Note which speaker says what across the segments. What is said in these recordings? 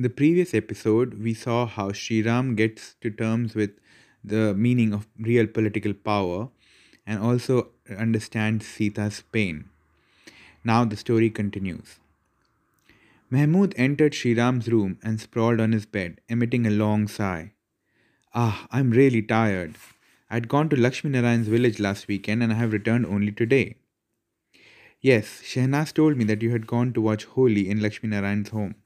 Speaker 1: In the previous episode, we saw how Sriram gets to terms with the meaning of real political power and also understands Sita's pain. Now the story continues. Mahmud entered Sriram's room and sprawled on his bed, emitting a long sigh. Ah, I'm really tired. I'd gone to Lakshmi Narayan's village last weekend and I have returned only today. Yes, Shehnaz told me that you had gone to watch Holi in Lakshmi Narayan's home.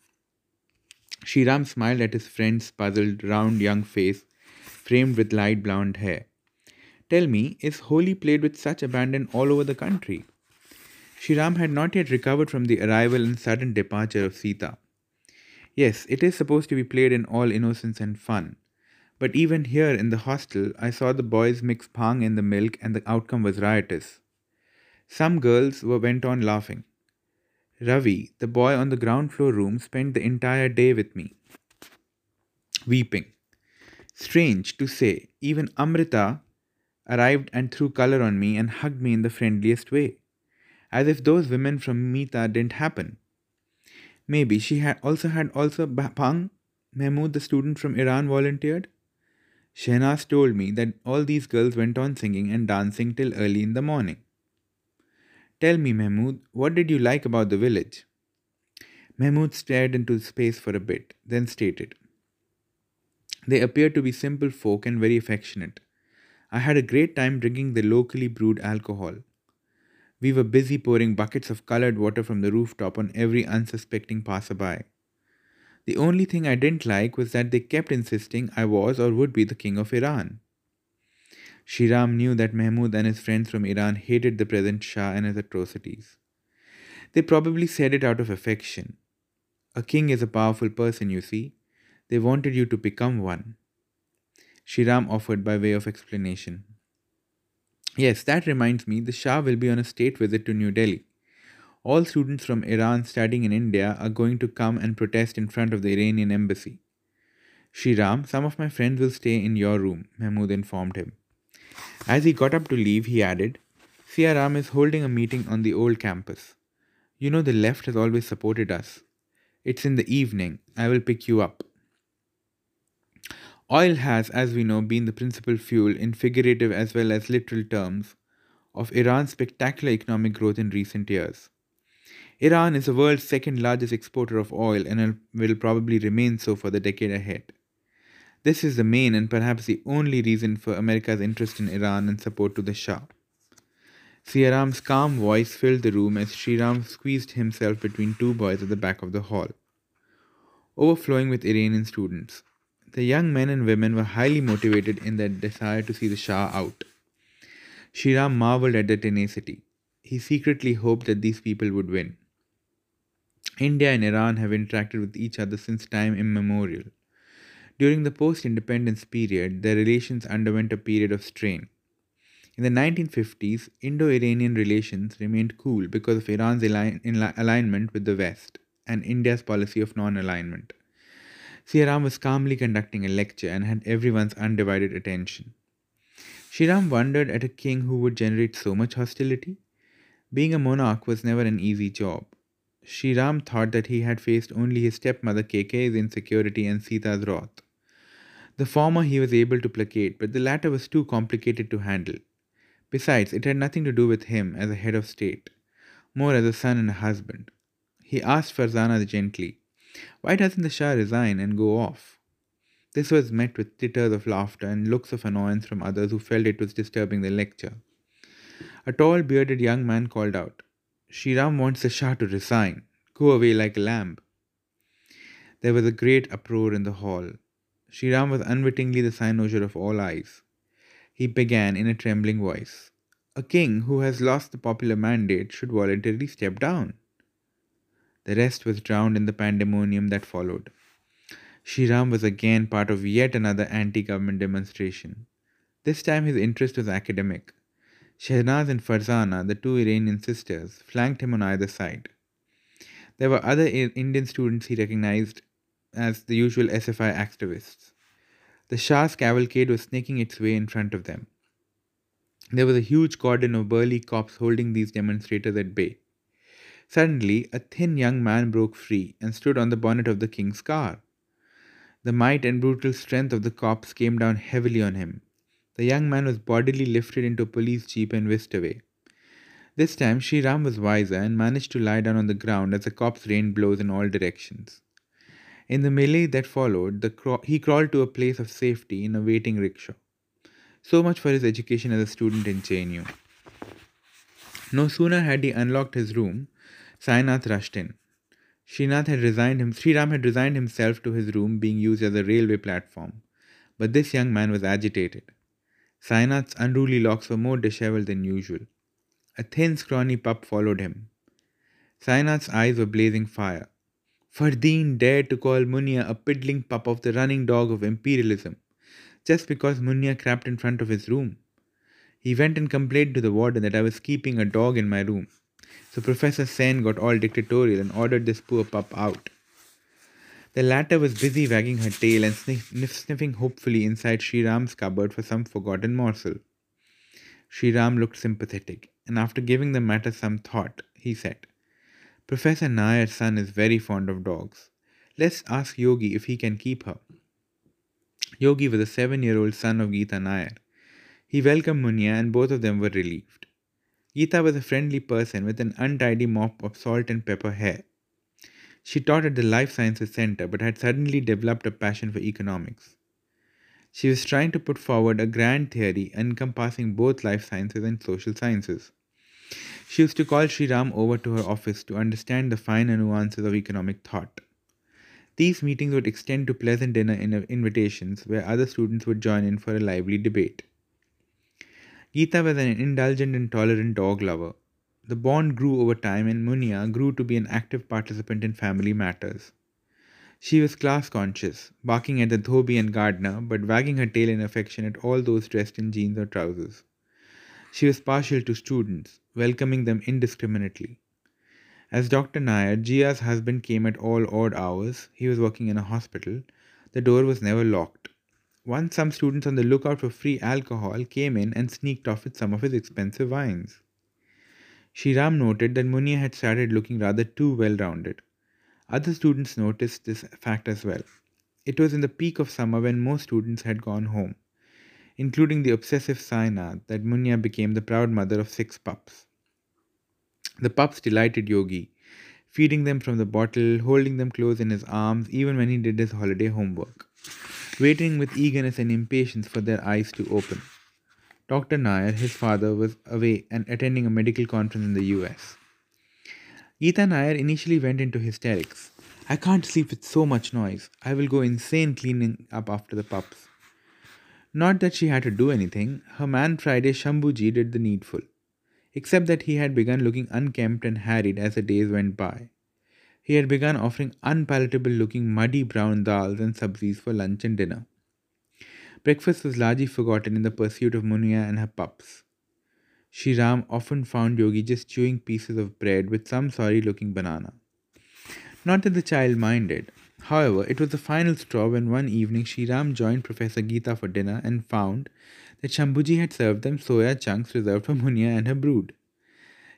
Speaker 1: Sriram smiled at his friend's puzzled, round young face, framed with light blonde hair. Tell me, is Holi played with such abandon all over the country? Sriram had not yet recovered from the arrival and sudden departure of Sita. Yes, it is supposed to be played in all innocence and fun. But even here in the hostel, I saw the boys mix bhang in the milk and the outcome was riotous. Some girls were went on laughing. Ravi, the boy on the ground floor room, spent the entire day with me, weeping. Strange to say, even Amrita arrived and threw color on me and hugged me in the friendliest way, as if those women from Mita didn't happen. Maybe she had also had also Bhang, Mahmood, the student from Iran, volunteered. Shehnaz told me that all these girls went on singing and dancing till early in the morning. Tell me, Mahmood, what did you like about the village? Mahmood stared into space for a bit, then stated, They appear to be simple folk and very affectionate. I had a great time drinking the locally brewed alcohol. We were busy pouring buckets of colored water from the rooftop on every unsuspecting passerby. The only thing I didn't like was that they kept insisting I was or would be the king of Iran. Sriram knew that Mahmud and his friends from Iran hated the present Shah and his atrocities. They probably said it out of affection. A king is a powerful person, you see. They wanted you to become one. Sriram offered by way of explanation. Yes, that reminds me, the Shah will be on a state visit to New Delhi. All students from Iran studying in India are going to come and protest in front of the Iranian embassy. Sriram, some of my friends will stay in your room, Mahmud informed him. As he got up to leave, he added, Siyaram is holding a meeting on the old campus. You know the left has always supported us. It's in the evening. I will pick you up. Oil has, as we know, been the principal fuel in figurative as well as literal terms of Iran's spectacular economic growth in recent years. Iran is the world's second largest exporter of oil and will probably remain so for the decade ahead. This is the main and perhaps the only reason for America's interest in Iran and support to the Shah. Siyaram's calm voice filled the room as Sriram squeezed himself between two boys at the back of the hall, overflowing with Iranian students. The young men and women were highly motivated in their desire to see the Shah out. Sriram marveled at their tenacity. He secretly hoped that these people would win. India and Iran have interacted with each other since time immemorial. During the post independence period, their relations underwent a period of strain. In the 1950s, Indo Iranian relations remained cool because of Iran's align- alignment with the West and India's policy of non alignment. Siyaram was calmly conducting a lecture and had everyone's undivided attention. Sriram wondered at a king who would generate so much hostility. Being a monarch was never an easy job. Sriram thought that he had faced only his stepmother Kaikeyi's insecurity and Sita's wrath. The former he was able to placate, but the latter was too complicated to handle. Besides, it had nothing to do with him as a head of state, more as a son and a husband. He asked Farzana gently, Why doesn't the Shah resign and go off? This was met with titters of laughter and looks of annoyance from others who felt it was disturbing the lecture. A tall, bearded young man called out, Sriram wants the Shah to resign. Go away like a lamb. There was a great uproar in the hall. Sriram was unwittingly the cynosure of all eyes. He began in a trembling voice. A king who has lost the popular mandate should voluntarily step down. The rest was drowned in the pandemonium that followed. Sriram was again part of yet another anti government demonstration. This time his interest was academic. Shehnaz and Farzana, the two Iranian sisters, flanked him on either side. There were other Indian students he recognized as the usual SFI activists. The Shah's cavalcade was snaking its way in front of them. There was a huge cordon of burly cops holding these demonstrators at bay. Suddenly, a thin young man broke free and stood on the bonnet of the king's car. The might and brutal strength of the cops came down heavily on him. The young man was bodily lifted into a police jeep and whisked away. This time, Sri Ram was wiser and managed to lie down on the ground as the cops rained blows in all directions. In the melee that followed, the craw- he crawled to a place of safety in a waiting rickshaw. So much for his education as a student in JNU. No sooner had he unlocked his room, Sainath rushed in. Srinath had resigned him, Sriram had resigned himself to his room being used as a railway platform. But this young man was agitated. Sainath's unruly locks were more disheveled than usual. A thin, scrawny pup followed him. Sainath's eyes were blazing fire. Fardeen dared to call Munya a piddling pup of the running dog of imperialism, just because Munya crapped in front of his room. He went and complained to the warden that I was keeping a dog in my room. So Professor Sen got all dictatorial and ordered this poor pup out. The latter was busy wagging her tail and sniff, sniffing hopefully inside Ram's cupboard for some forgotten morsel. Ram looked sympathetic, and after giving the matter some thought, he said, Professor Nayar's son is very fond of dogs. Let's ask Yogi if he can keep her. Yogi was a seven year old son of Geeta Nayar. He welcomed Munya, and both of them were relieved. Geeta was a friendly person with an untidy mop of salt and pepper hair. She taught at the Life Sciences Center but had suddenly developed a passion for economics. She was trying to put forward a grand theory encompassing both life sciences and social sciences. She used to call Sri Ram over to her office to understand the finer nuances of economic thought. These meetings would extend to pleasant dinner uh, invitations where other students would join in for a lively debate. Geeta was an indulgent and tolerant dog lover. The bond grew over time, and Munya grew to be an active participant in family matters. She was class conscious, barking at the dhobi and gardener, but wagging her tail in affection at all those dressed in jeans or trousers. She was partial to students, welcoming them indiscriminately. As Dr. Nayar, Jia's husband came at all odd hours, he was working in a hospital, the door was never locked. Once some students on the lookout for free alcohol came in and sneaked off with some of his expensive wines. Shriram noted that Munya had started looking rather too well rounded. Other students noticed this fact as well. It was in the peak of summer when most students had gone home, including the obsessive Sainath, that Munya became the proud mother of six pups. The pups delighted Yogi, feeding them from the bottle, holding them close in his arms, even when he did his holiday homework, waiting with eagerness and impatience for their eyes to open. Dr. Nayar, his father, was away and attending a medical conference in the US. Geeta Nayar initially went into hysterics. I can't sleep with so much noise. I will go insane cleaning up after the pups. Not that she had to do anything, her man Friday Shambhuji did the needful, except that he had begun looking unkempt and harried as the days went by. He had begun offering unpalatable looking muddy brown dals and sabzis for lunch and dinner. Breakfast was largely forgotten in the pursuit of Munya and her pups. Ram often found Yogi just chewing pieces of bread with some sorry looking banana. Not that the child minded. However, it was the final straw when one evening Ram joined Professor Geeta for dinner and found that Shambhuji had served them soya chunks reserved for Munya and her brood.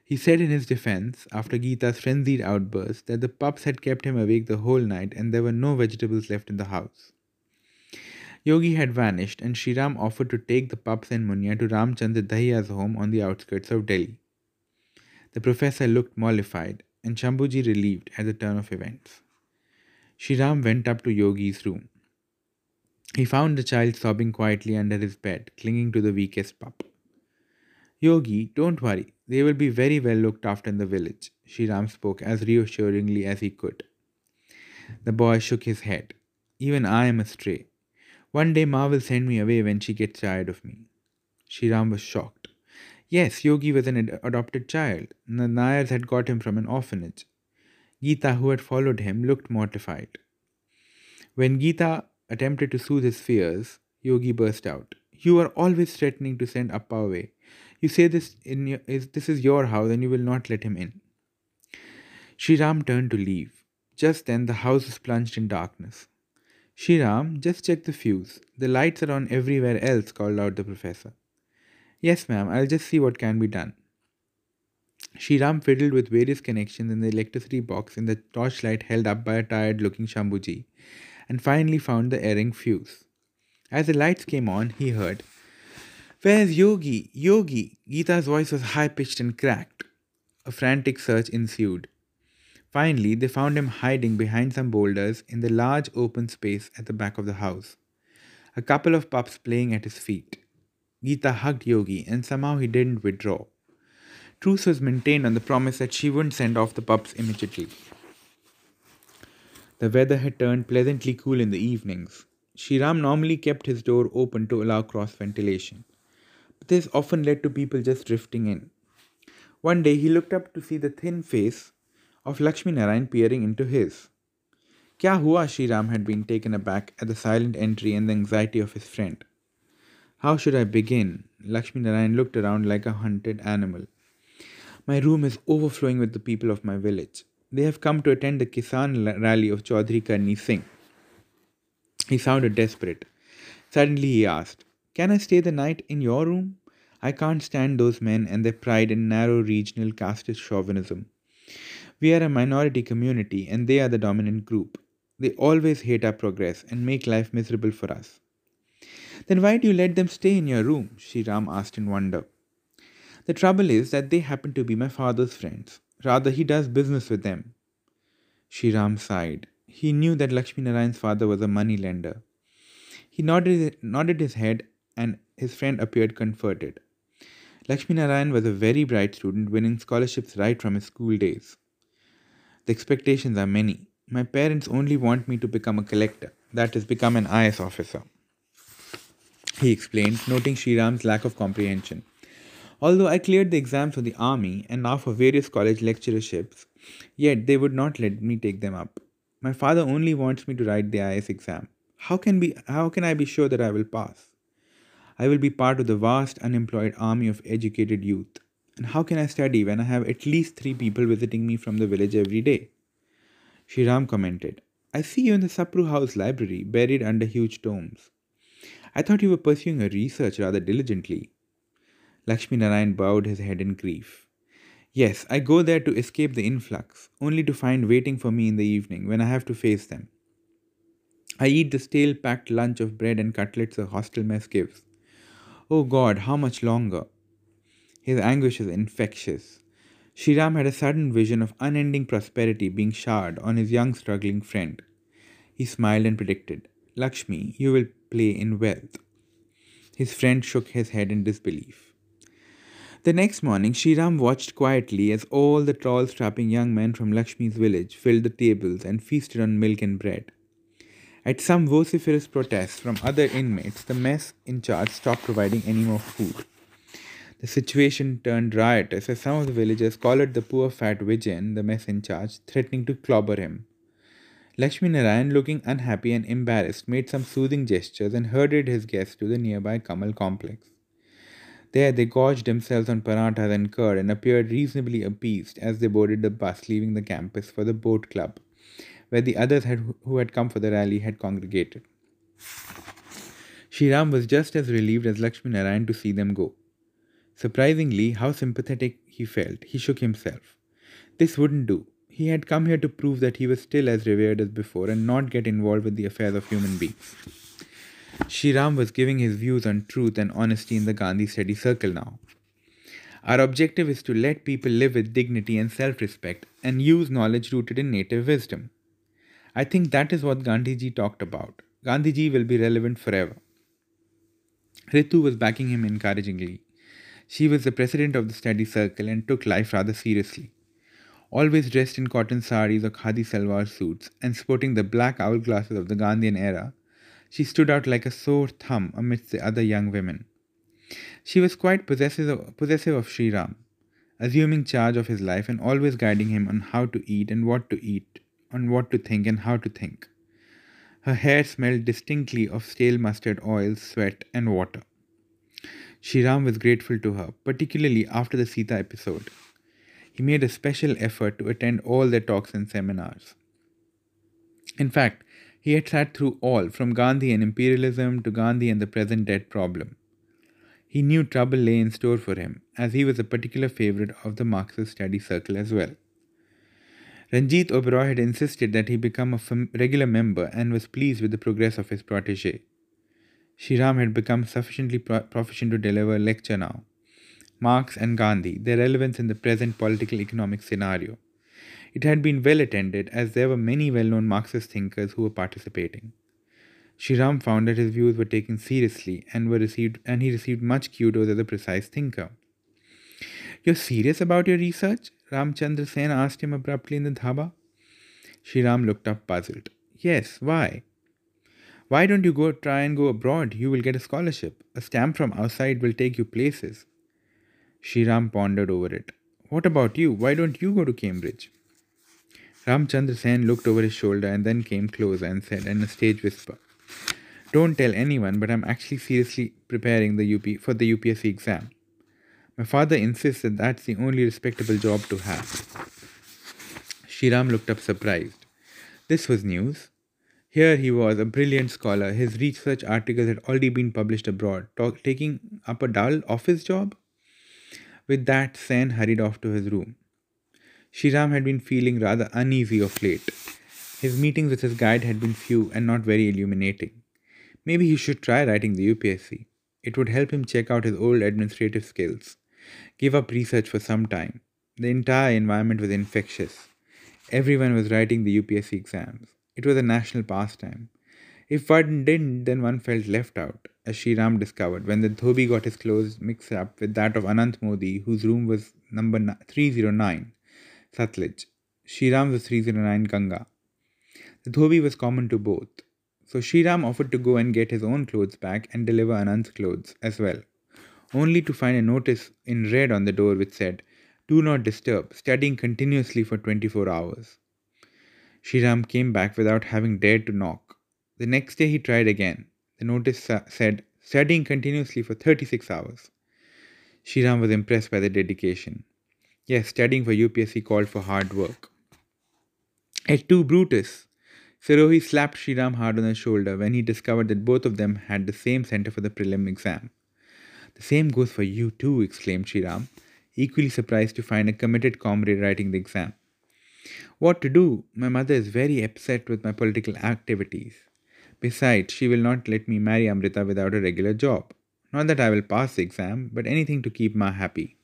Speaker 1: He said in his defense, after Geeta's frenzied outburst, that the pups had kept him awake the whole night and there were no vegetables left in the house. Yogi had vanished, and Shriram offered to take the pups and Munya to Ramchandra Dahiya's home on the outskirts of Delhi. The professor looked mollified, and Shambhuji relieved at the turn of events. Shriram went up to Yogi's room. He found the child sobbing quietly under his bed, clinging to the weakest pup. Yogi, don't worry, they will be very well looked after in the village, Shriram spoke as reassuringly as he could. The boy shook his head. Even I am a stray. One day Ma will send me away when she gets tired of me. Shriram was shocked. Yes, Yogi was an ad- adopted child. The Nayars had got him from an orphanage. Geeta, who had followed him, looked mortified. When Geeta attempted to soothe his fears, Yogi burst out. You are always threatening to send Appa away. You say this in your, is, this is your house and you will not let him in. Shriram turned to leave. Just then the house was plunged in darkness. Shriram, just check the fuse. The lights are on everywhere else, called out the professor. Yes, ma'am, I'll just see what can be done. Shriram fiddled with various connections in the electricity box in the torchlight held up by a tired looking Shambhuji and finally found the erring fuse. As the lights came on, he heard, Where's Yogi? Yogi! Geeta's voice was high pitched and cracked. A frantic search ensued. Finally, they found him hiding behind some boulders in the large open space at the back of the house. A couple of pups playing at his feet. Geeta hugged Yogi, and somehow he didn't withdraw. Truce was maintained on the promise that she wouldn't send off the pups immediately. The weather had turned pleasantly cool in the evenings. Shriram normally kept his door open to allow cross ventilation, but this often led to people just drifting in. One day he looked up to see the thin face of Lakshmi Narayan peering into his. Kya hua? Shriram had been taken aback at the silent entry and the anxiety of his friend. How should I begin? Lakshmi Narayan looked around like a hunted animal. My room is overflowing with the people of my village. They have come to attend the Kisan rally of Chaudhry Karni Singh. He sounded desperate. Suddenly he asked, Can I stay the night in your room? I can't stand those men and their pride in narrow regional casteist chauvinism. We are a minority community and they are the dominant group. They always hate our progress and make life miserable for us. Then why do you let them stay in your room? Shriram asked in wonder. The trouble is that they happen to be my father's friends. Rather, he does business with them. Shriram sighed. He knew that Lakshmi Narayan's father was a money lender. He nodded, nodded his head and his friend appeared comforted. Lakshmi Narayan was a very bright student, winning scholarships right from his school days. The expectations are many. My parents only want me to become a collector, that is, become an IAS officer. He explained, noting Shriram's lack of comprehension. Although I cleared the exams for the army and now for various college lecturerships, yet they would not let me take them up. My father only wants me to write the IAS exam. How can be how can I be sure that I will pass? I will be part of the vast unemployed army of educated youth. And how can I study when I have at least three people visiting me from the village every day? Shriram commented, I see you in the Sapru House library, buried under huge tomes. I thought you were pursuing a research rather diligently. Lakshmi Narayan bowed his head in grief. Yes, I go there to escape the influx, only to find waiting for me in the evening when I have to face them. I eat the stale packed lunch of bread and cutlets the hostel mess gives. Oh God, how much longer? His anguish is infectious. Shriram had a sudden vision of unending prosperity being showered on his young struggling friend. He smiled and predicted, Lakshmi, you will play in wealth. His friend shook his head in disbelief. The next morning, Shriram watched quietly as all the tall, strapping young men from Lakshmi's village filled the tables and feasted on milk and bread. At some vociferous protests from other inmates, the mess in charge stopped providing any more food. The situation turned riotous as some of the villagers collared the poor fat Vijayan, the mess in charge, threatening to clobber him. Lakshmi Narayan, looking unhappy and embarrassed, made some soothing gestures and herded his guests to the nearby Kamal complex. There they gorged themselves on parathas and curd and appeared reasonably appeased as they boarded the bus leaving the campus for the boat club, where the others had, who had come for the rally had congregated. Shriram was just as relieved as Lakshmi Narayan to see them go. Surprisingly, how sympathetic he felt, he shook himself. This wouldn't do. He had come here to prove that he was still as revered as before and not get involved with the affairs of human beings. Shriram was giving his views on truth and honesty in the Gandhi study circle now. Our objective is to let people live with dignity and self respect and use knowledge rooted in native wisdom. I think that is what Gandhiji talked about. Gandhiji will be relevant forever. Ritu was backing him encouragingly. She was the president of the study circle and took life rather seriously. Always dressed in cotton saris or khadi salwar suits and sporting the black owl glasses of the Gandhian era, she stood out like a sore thumb amidst the other young women. She was quite possessive of, possessive of Shriram, assuming charge of his life and always guiding him on how to eat and what to eat, on what to think and how to think. Her hair smelled distinctly of stale mustard oil, sweat, and water. Shriram was grateful to her, particularly after the Sita episode. He made a special effort to attend all their talks and seminars. In fact, he had sat through all, from Gandhi and imperialism to Gandhi and the present debt problem. He knew trouble lay in store for him, as he was a particular favorite of the Marxist study circle as well. Ranjit Oberoi had insisted that he become a fam- regular member and was pleased with the progress of his protege. Shriram had become sufficiently pro- proficient to deliver a lecture now. Marx and Gandhi, their relevance in the present political economic scenario. It had been well attended as there were many well known Marxist thinkers who were participating. Shriram found that his views were taken seriously and were received and he received much kudos as a precise thinker. You're serious about your research? Ramchandra Sen asked him abruptly in the dhaba. Shriram looked up puzzled. Yes, why? Why don't you go try and go abroad? You will get a scholarship. A stamp from outside will take you places. Shriram pondered over it. What about you? Why don't you go to Cambridge? Ramchandra Sen looked over his shoulder and then came closer and said in a stage whisper, Don't tell anyone, but I'm actually seriously preparing the UP for the UPSC exam. My father insists that that's the only respectable job to have. Shriram looked up surprised. This was news. Here he was, a brilliant scholar. His research articles had already been published abroad, talk, taking up a dull office job. With that, Sen hurried off to his room. Shriram had been feeling rather uneasy of late. His meetings with his guide had been few and not very illuminating. Maybe he should try writing the UPSC. It would help him check out his old administrative skills. Give up research for some time. The entire environment was infectious. Everyone was writing the UPSC exams. It was a national pastime. If one didn't, then one felt left out, as Shriram discovered when the dhobi got his clothes mixed up with that of Anant Modi, whose room was number 309, Satluj. Shriram was 309 Ganga. The dhobi was common to both. So Shriram offered to go and get his own clothes back and deliver Anand's clothes as well, only to find a notice in red on the door which said, Do not disturb, studying continuously for 24 hours. Shriram came back without having dared to knock. The next day he tried again. The notice said, Studying continuously for 36 hours. Shriram was impressed by the dedication. Yes, studying for UPSC called for hard work. Et tu, Brutus! Sirohi slapped Shriram hard on the shoulder when he discovered that both of them had the same center for the prelim exam. The same goes for you too, exclaimed Shriram, equally surprised to find a committed comrade writing the exam. What to do? My mother is very upset with my political activities. Besides, she will not let me marry Amrita without a regular job. Not that I will pass the exam, but anything to keep Ma happy.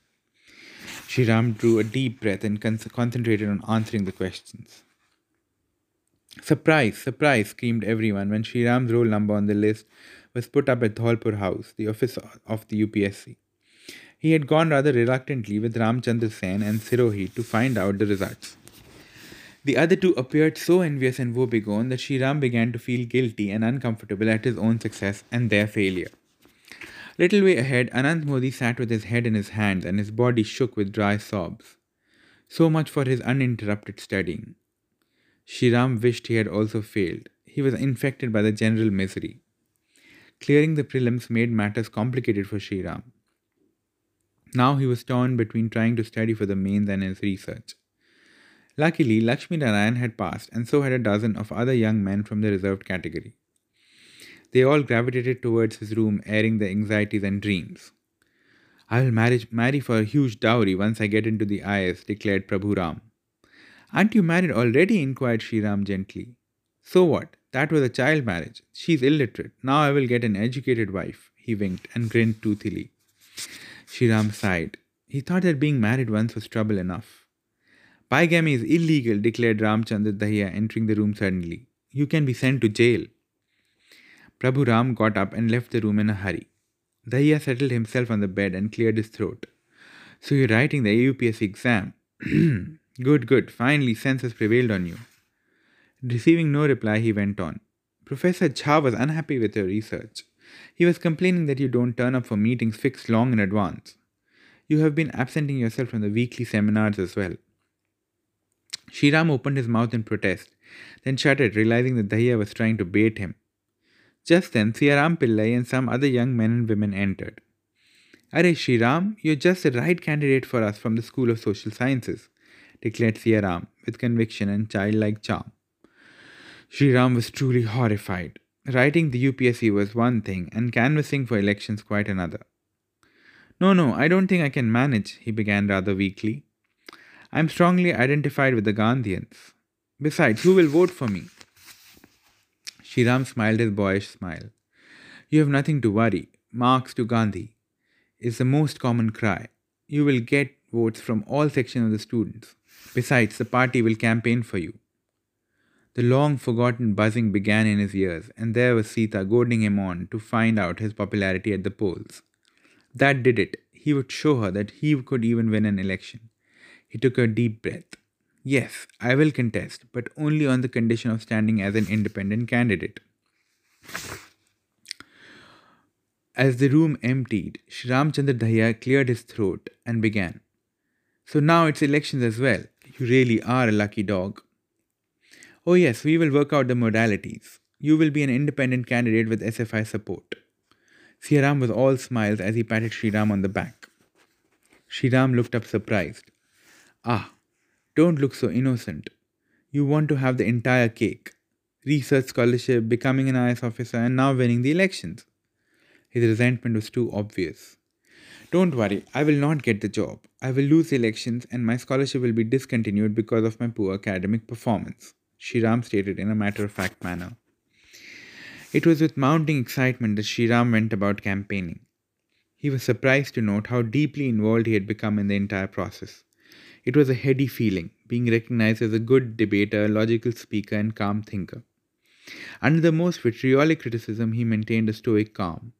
Speaker 1: Shriram drew a deep breath and con- concentrated on answering the questions. Surprise, surprise, screamed everyone when Shriram's roll number on the list was put up at Dholpur House, the office of the UPSC. He had gone rather reluctantly with Ramchandra Sen and Sirohi to find out the results. The other two appeared so envious and woebegone that Shriram began to feel guilty and uncomfortable at his own success and their failure. A little way ahead, Anant Modi sat with his head in his hands and his body shook with dry sobs. So much for his uninterrupted studying. Shriram wished he had also failed. He was infected by the general misery. Clearing the prelims made matters complicated for Shriram. Now he was torn between trying to study for the mains and his research. Luckily, Lakshmi Narayan had passed, and so had a dozen of other young men from the reserved category. They all gravitated towards his room, airing their anxieties and dreams. I will marry, marry for a huge dowry once I get into the IAS, declared Prabhu Ram. Aren't you married already? inquired Shriram gently. So what? That was a child marriage. She's illiterate. Now I will get an educated wife. He winked and grinned toothily. Shriram sighed. He thought that being married once was trouble enough. Bigamy is illegal, declared Ramchandra Dahiya, entering the room suddenly. You can be sent to jail. Prabhu Ram got up and left the room in a hurry. Dahiya settled himself on the bed and cleared his throat. So you're writing the UPSC exam? good, good. Finally, sense has prevailed on you. Receiving no reply, he went on. Professor Jha was unhappy with your research. He was complaining that you don't turn up for meetings fixed long in advance. You have been absenting yourself from the weekly seminars as well. Shriram opened his mouth in protest, then shut it, realizing that Dahiya was trying to bait him. Just then, Siyaram Pillai and some other young men and women entered. Are Shriram, you're just the right candidate for us from the School of Social Sciences, declared Siyaram with conviction and childlike charm. Shriram was truly horrified. Writing the UPSC was one thing, and canvassing for elections quite another. No, no, I don't think I can manage, he began rather weakly. I'm strongly identified with the Gandhians. Besides, who will vote for me? Shriram smiled his boyish smile. You have nothing to worry. Marx to Gandhi is the most common cry. You will get votes from all sections of the students. Besides, the party will campaign for you. The long forgotten buzzing began in his ears, and there was Sita goading him on to find out his popularity at the polls. That did it. He would show her that he could even win an election. He took a deep breath. Yes, I will contest, but only on the condition of standing as an independent candidate. As the room emptied, Shriramchandra Dahiya cleared his throat and began. So now it's elections as well. You really are a lucky dog. Oh, yes, we will work out the modalities. You will be an independent candidate with SFI support. Siyaram was all smiles as he patted Shriram on the back. Shriram looked up surprised. Ah, don't look so innocent. You want to have the entire cake research scholarship, becoming an IAS officer, and now winning the elections. His resentment was too obvious. Don't worry, I will not get the job. I will lose elections and my scholarship will be discontinued because of my poor academic performance, Shriram stated in a matter of fact manner. It was with mounting excitement that Shriram went about campaigning. He was surprised to note how deeply involved he had become in the entire process. It was a heady feeling, being recognized as a good debater, logical speaker, and calm thinker. Under the most vitriolic criticism, he maintained a stoic calm.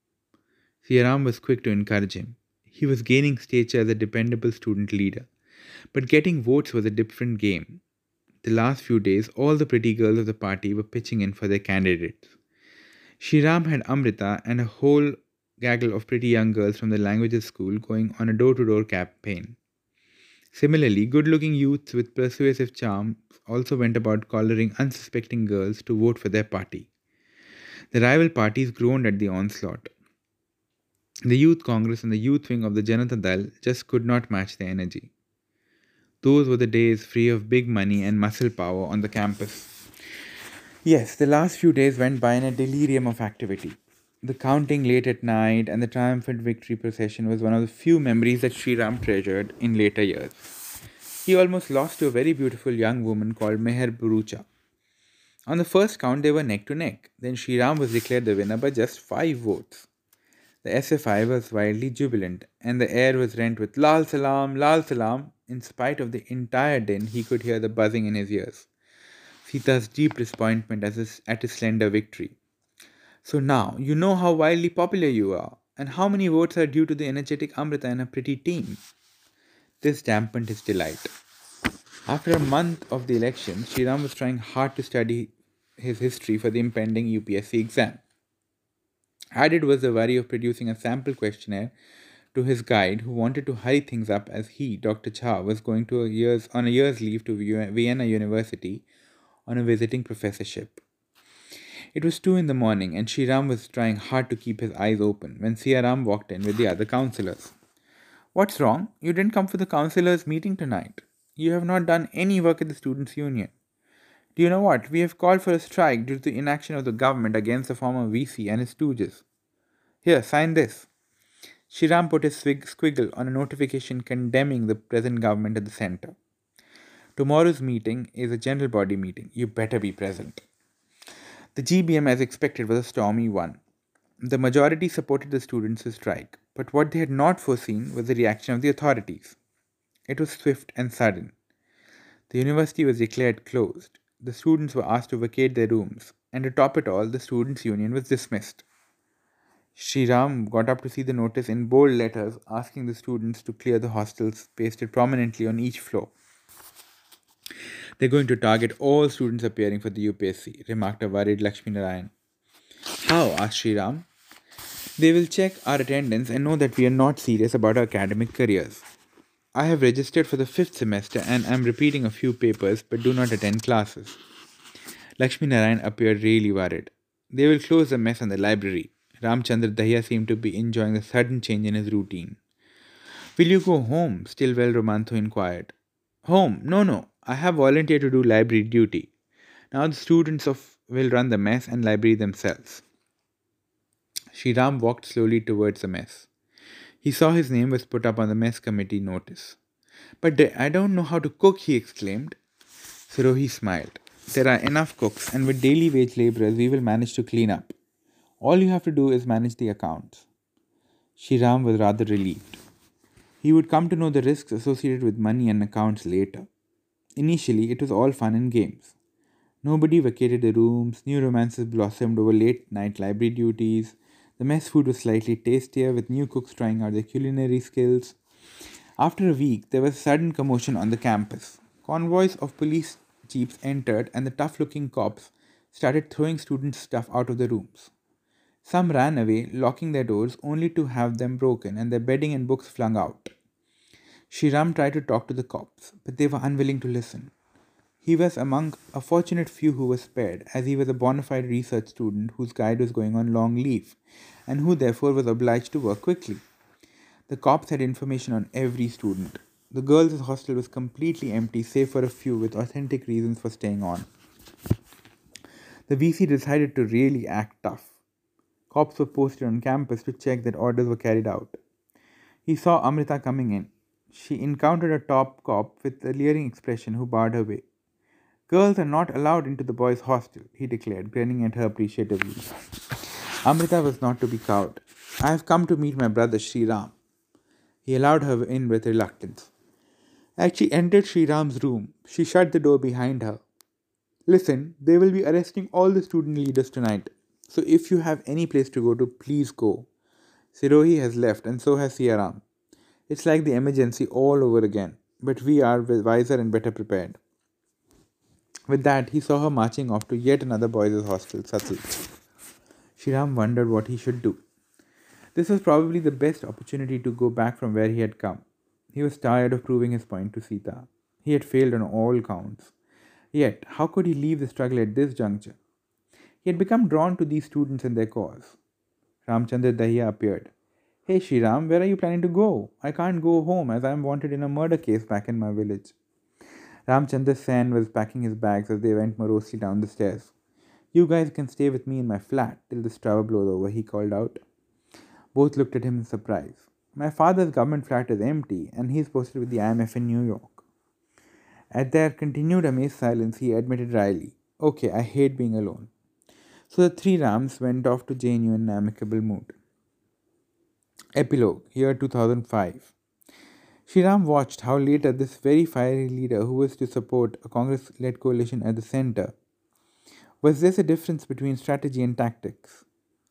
Speaker 1: Siyaram was quick to encourage him. He was gaining stature as a dependable student leader. But getting votes was a different game. The last few days, all the pretty girls of the party were pitching in for their candidates. Shriram had Amrita and a whole gaggle of pretty young girls from the languages school going on a door to door campaign. Similarly, good looking youths with persuasive charm also went about collaring unsuspecting girls to vote for their party. The rival parties groaned at the onslaught. The Youth Congress and the youth wing of the Janata Dal just could not match the energy. Those were the days free of big money and muscle power on the campus. Yes, the last few days went by in a delirium of activity. The counting late at night and the triumphant victory procession was one of the few memories that Sri Ram treasured in later years. He almost lost to a very beautiful young woman called Meher Bharucha. On the first count, they were neck to neck. Then Sri Ram was declared the winner by just five votes. The SFI was wildly jubilant, and the air was rent with Lal Salam, Lal Salam. In spite of the entire din, he could hear the buzzing in his ears. Sita's deep disappointment his, at his slender victory. So now, you know how wildly popular you are, and how many votes are due to the energetic Amrita and a pretty team. This dampened his delight. After a month of the election, Sriram was trying hard to study his history for the impending UPSC exam. Added was the worry of producing a sample questionnaire to his guide, who wanted to hurry things up as he, Dr. Jha, was going to a year's, on a year's leave to Vienna University on a visiting professorship. It was two in the morning, and Sriram was trying hard to keep his eyes open when Siyaram walked in with the other counselors. What's wrong? You didn't come for the counselors' meeting tonight. You have not done any work at the Students' Union. Do you know what? We have called for a strike due to the inaction of the government against the former VC and his stooges. Here, sign this. Shriram put his squiggle on a notification condemning the present government at the center. Tomorrow's meeting is a general body meeting. You better be present. The GBM, as expected, was a stormy one. The majority supported the students strike, but what they had not foreseen was the reaction of the authorities. It was swift and sudden. The university was declared closed the students were asked to vacate their rooms, and to top it all, the students' union was dismissed. Ram got up to see the notice in bold letters asking the students to clear the hostels pasted prominently on each floor. They're going to target all students appearing for the UPSC, remarked a worried Lakshmi Narayan. How? asked Ram. They will check our attendance and know that we are not serious about our academic careers. I have registered for the fifth semester and am repeating a few papers but do not attend classes. Lakshmi Narayan appeared really worried. They will close the mess in the library. Ramchandra Dahiya seemed to be enjoying the sudden change in his routine. Will you go home? Stilwell Romantho inquired. Home? No, no. I have volunteered to do library duty. Now the students of will run the mess and library themselves. Ram walked slowly towards the mess. He saw his name was put up on the mess committee notice. But I don't know how to cook, he exclaimed. Sirohi smiled. There are enough cooks, and with daily wage laborers, we will manage to clean up. All you have to do is manage the accounts. Shriram was rather relieved. He would come to know the risks associated with money and accounts later. Initially, it was all fun and games. Nobody vacated the rooms, new romances blossomed over late night library duties, the mess food was slightly tastier, with new cooks trying out their culinary skills. After a week, there was sudden commotion on the campus. Convoys of police jeeps entered, and the tough looking cops started throwing students' stuff out of the rooms. Some ran away, locking their doors only to have them broken and their bedding and books flung out. Shriram tried to talk to the cops, but they were unwilling to listen. He was among a fortunate few who were spared, as he was a bona fide research student whose guide was going on long leave, and who therefore was obliged to work quickly. The cops had information on every student. The girls' hostel was completely empty, save for a few with authentic reasons for staying on. The VC decided to really act tough. Cops were posted on campus to check that orders were carried out. He saw Amrita coming in. She encountered a top cop with a leering expression who barred her way. Girls are not allowed into the boys' hostel, he declared, grinning at her appreciatively. Amrita was not to be cowed. I have come to meet my brother Sri Ram. He allowed her in with reluctance. As she entered Sri Ram's room, she shut the door behind her. Listen, they will be arresting all the student leaders tonight. So if you have any place to go to, please go. Sirohi has left, and so has Siyaram. It's like the emergency all over again, but we are wiser and better prepared. With that, he saw her marching off to yet another boys' hostel, Satil. Shriram wondered what he should do. This was probably the best opportunity to go back from where he had come. He was tired of proving his point to Sita. He had failed on all counts. Yet, how could he leave the struggle at this juncture? He had become drawn to these students and their cause. Ramchandra Dahiya appeared. Hey Shriram, where are you planning to go? I can't go home as I am wanted in a murder case back in my village. Ramchandra Sen was packing his bags as they went morosely down the stairs. You guys can stay with me in my flat till this trouble blows over, he called out. Both looked at him in surprise. My father's government flat is empty and he is posted with the IMF in New York. At their continued amazed silence, he admitted dryly, Okay, I hate being alone. So the three Rams went off to JNU in an amicable mood. Epilogue, year 2005. Shriram watched how later this very fiery leader who was to support a Congress led coalition at the center. Was this a difference between strategy and tactics?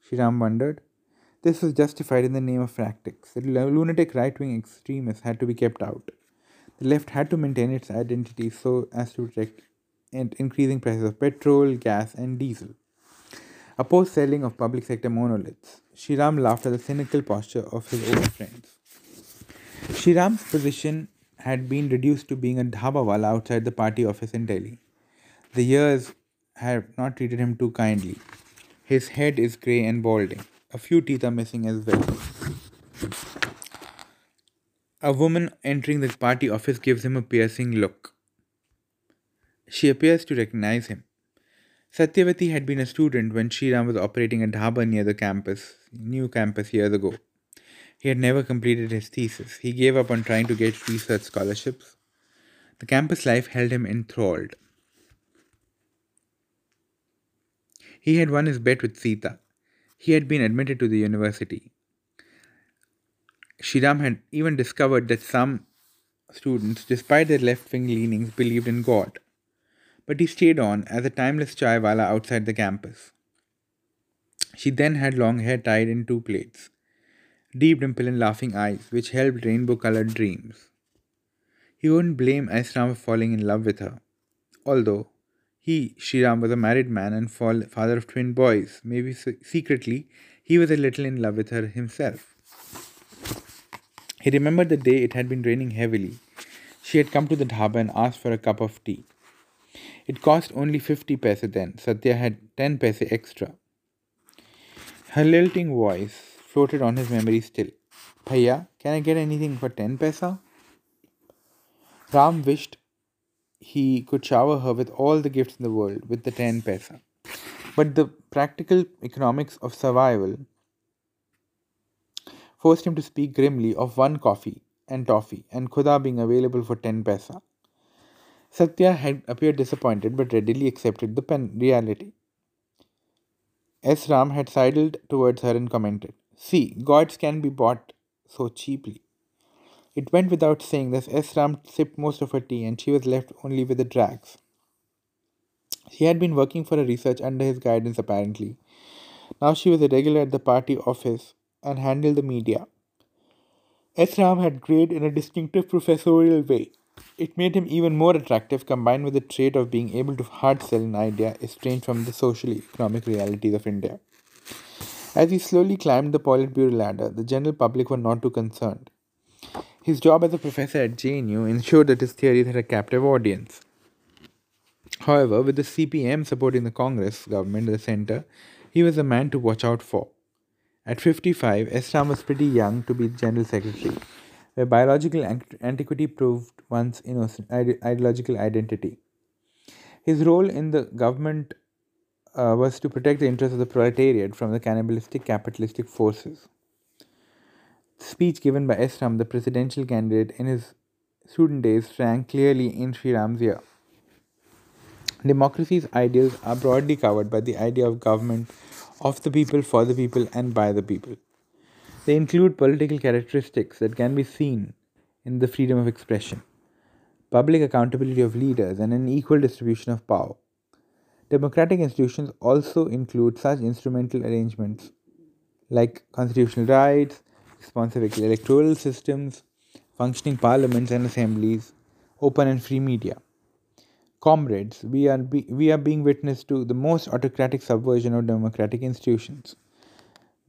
Speaker 1: Shriram wondered. This was justified in the name of tactics. The lunatic right wing extremists had to be kept out. The left had to maintain its identity so as to protect increasing prices of petrol, gas, and diesel opposed selling of public sector monoliths. Shriram laughed at the cynical posture of his old friends. Shriram's position had been reduced to being a dhabawala outside the party office in Delhi. The years have not treated him too kindly. His head is grey and balding. A few teeth are missing as well. A woman entering the party office gives him a piercing look. She appears to recognize him. Satyavati had been a student when Shriram was operating a dhaba near the campus, new campus years ago. He had never completed his thesis. He gave up on trying to get research scholarships. The campus life held him enthralled. He had won his bet with Sita. He had been admitted to the university. Shriram had even discovered that some students, despite their left wing leanings, believed in God but he stayed on as a timeless chaiwala outside the campus. She then had long hair tied in two plaits, deep dimple and laughing eyes, which helped rainbow colored dreams. He wouldn't blame Aisram for falling in love with her, although he, Shriram, was a married man and father of twin boys. Maybe secretly he was a little in love with her himself. He remembered the day it had been raining heavily. She had come to the dhaba and asked for a cup of tea. It cost only 50 paise then. Satya had 10 paise extra. Her lilting voice floated on his memory still. Bhaiya, can I get anything for 10 paisa? Ram wished he could shower her with all the gifts in the world with the 10 paisa. But the practical economics of survival forced him to speak grimly of one coffee, and toffee, and khuda being available for 10 paisa. Satya had appeared disappointed but readily accepted the pen- reality. S. Ram had sidled towards her and commented, See, gods can be bought so cheaply. It went without saying that S. Ram sipped most of her tea and she was left only with the dregs. She had been working for her research under his guidance apparently. Now she was a regular at the party office and handled the media. S. Ram had grayed in a distinctive professorial way. It made him even more attractive, combined with the trait of being able to hard sell an idea estranged from the social economic realities of India. As he slowly climbed the Politburo ladder, the general public were not too concerned. His job as a professor at JNU ensured that his theories had a captive audience. However, with the CPM supporting the Congress government at the center, he was a man to watch out for. At 55, S. Ram was pretty young to be General Secretary, where biological antiquity proved one's innocent ide- ideological identity. His role in the government uh, was to protect the interests of the proletariat from the cannibalistic capitalistic forces. The speech given by S. Ram, the presidential candidate, in his student days rang clearly in Sriram's ear. Democracy's ideals are broadly covered by the idea of government of the people, for the people, and by the people. They include political characteristics that can be seen in the freedom of expression, public accountability of leaders, and an equal distribution of power. Democratic institutions also include such instrumental arrangements like constitutional rights, responsive electoral systems, functioning parliaments and assemblies, open and free media. Comrades, we are, be, we are being witness to the most autocratic subversion of democratic institutions.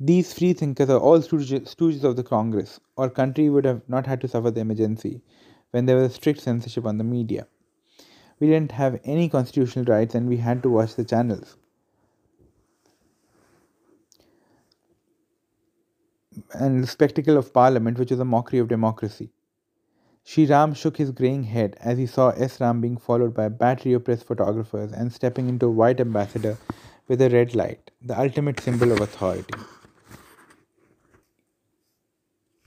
Speaker 1: These free thinkers are all stooges of the Congress, Our country would have not had to suffer the emergency when there was strict censorship on the media. We didn't have any constitutional rights and we had to watch the channels. And the spectacle of parliament, which was a mockery of democracy. Sriram shook his greying head as he saw S. Ram being followed by a battery of press photographers and stepping into a white ambassador with a red light, the ultimate symbol of authority.